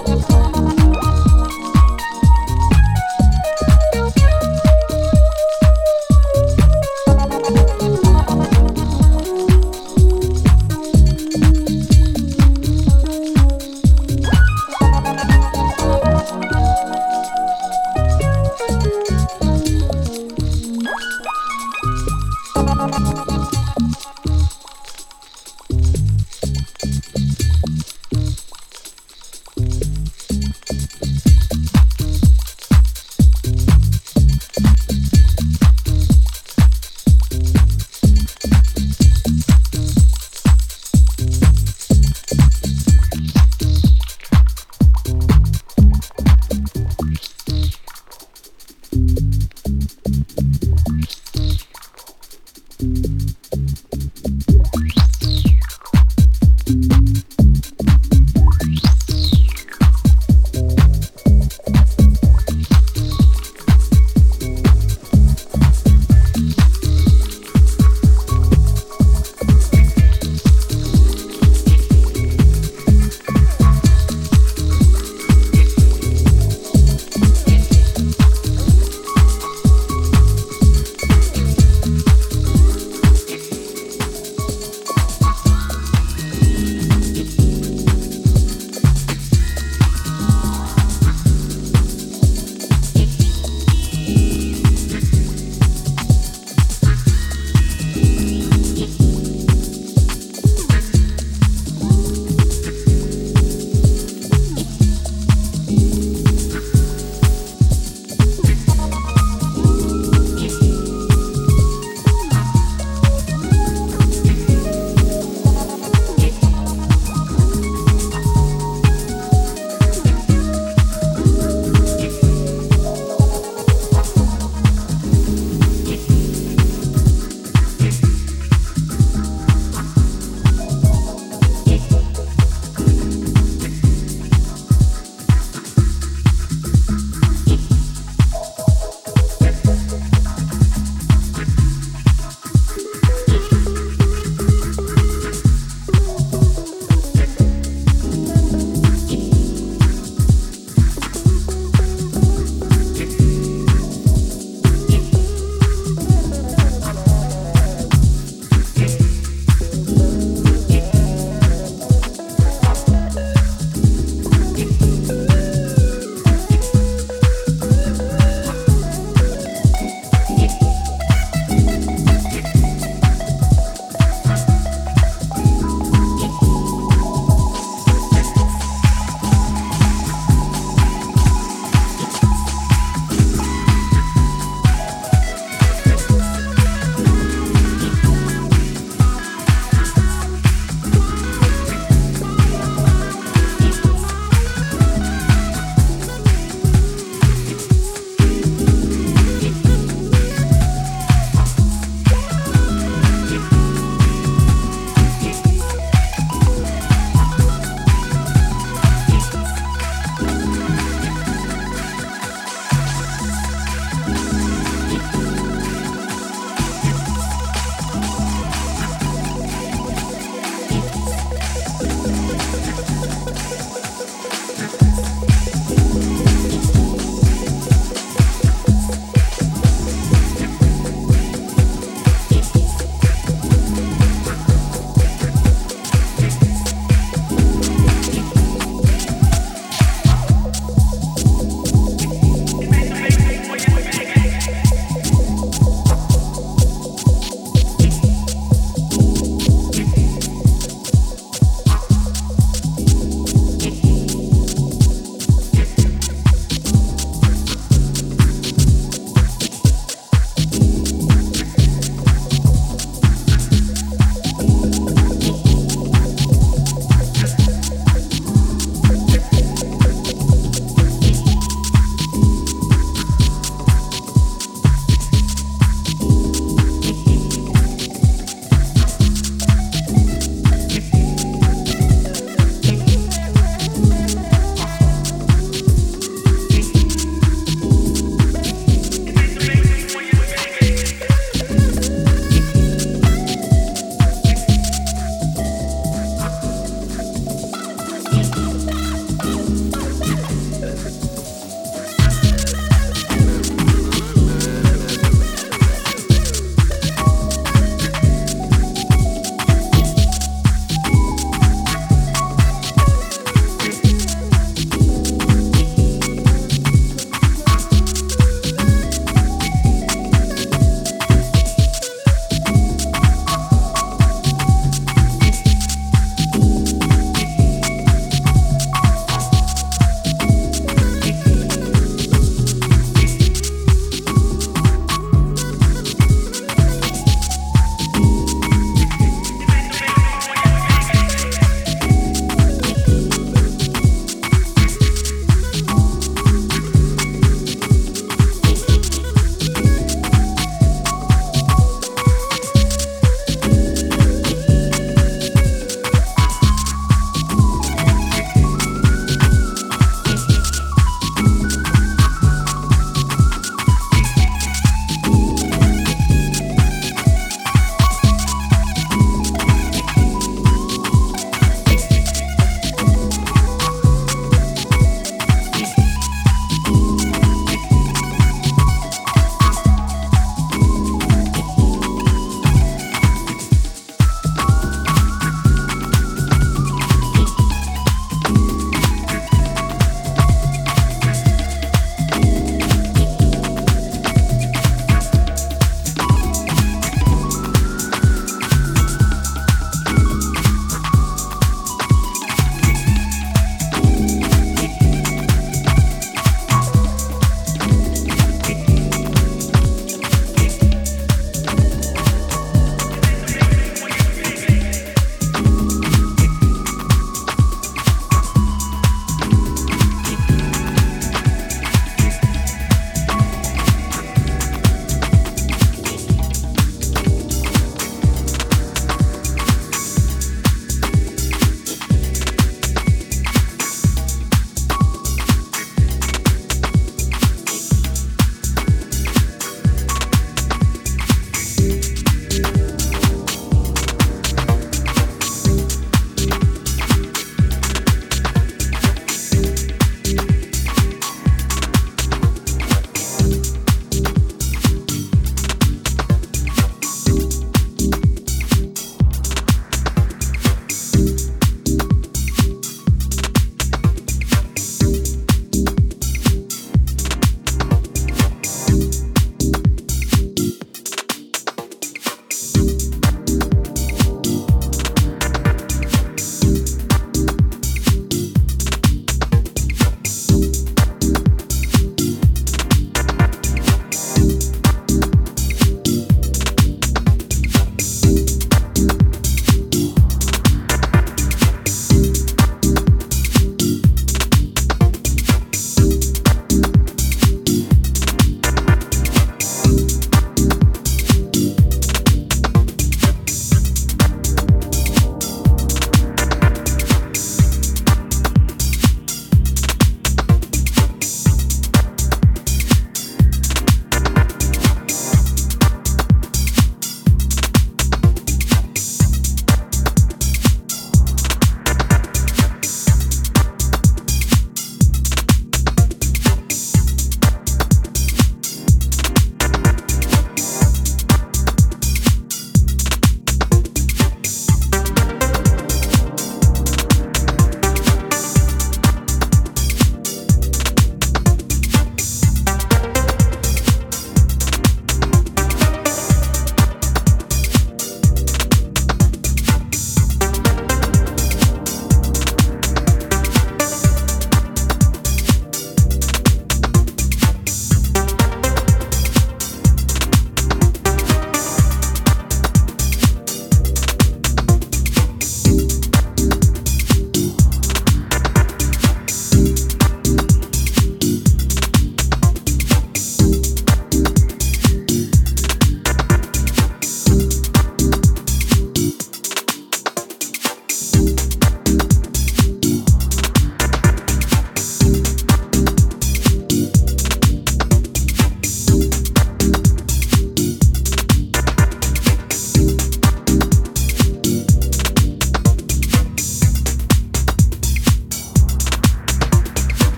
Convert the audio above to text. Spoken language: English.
Oh, oh, oh.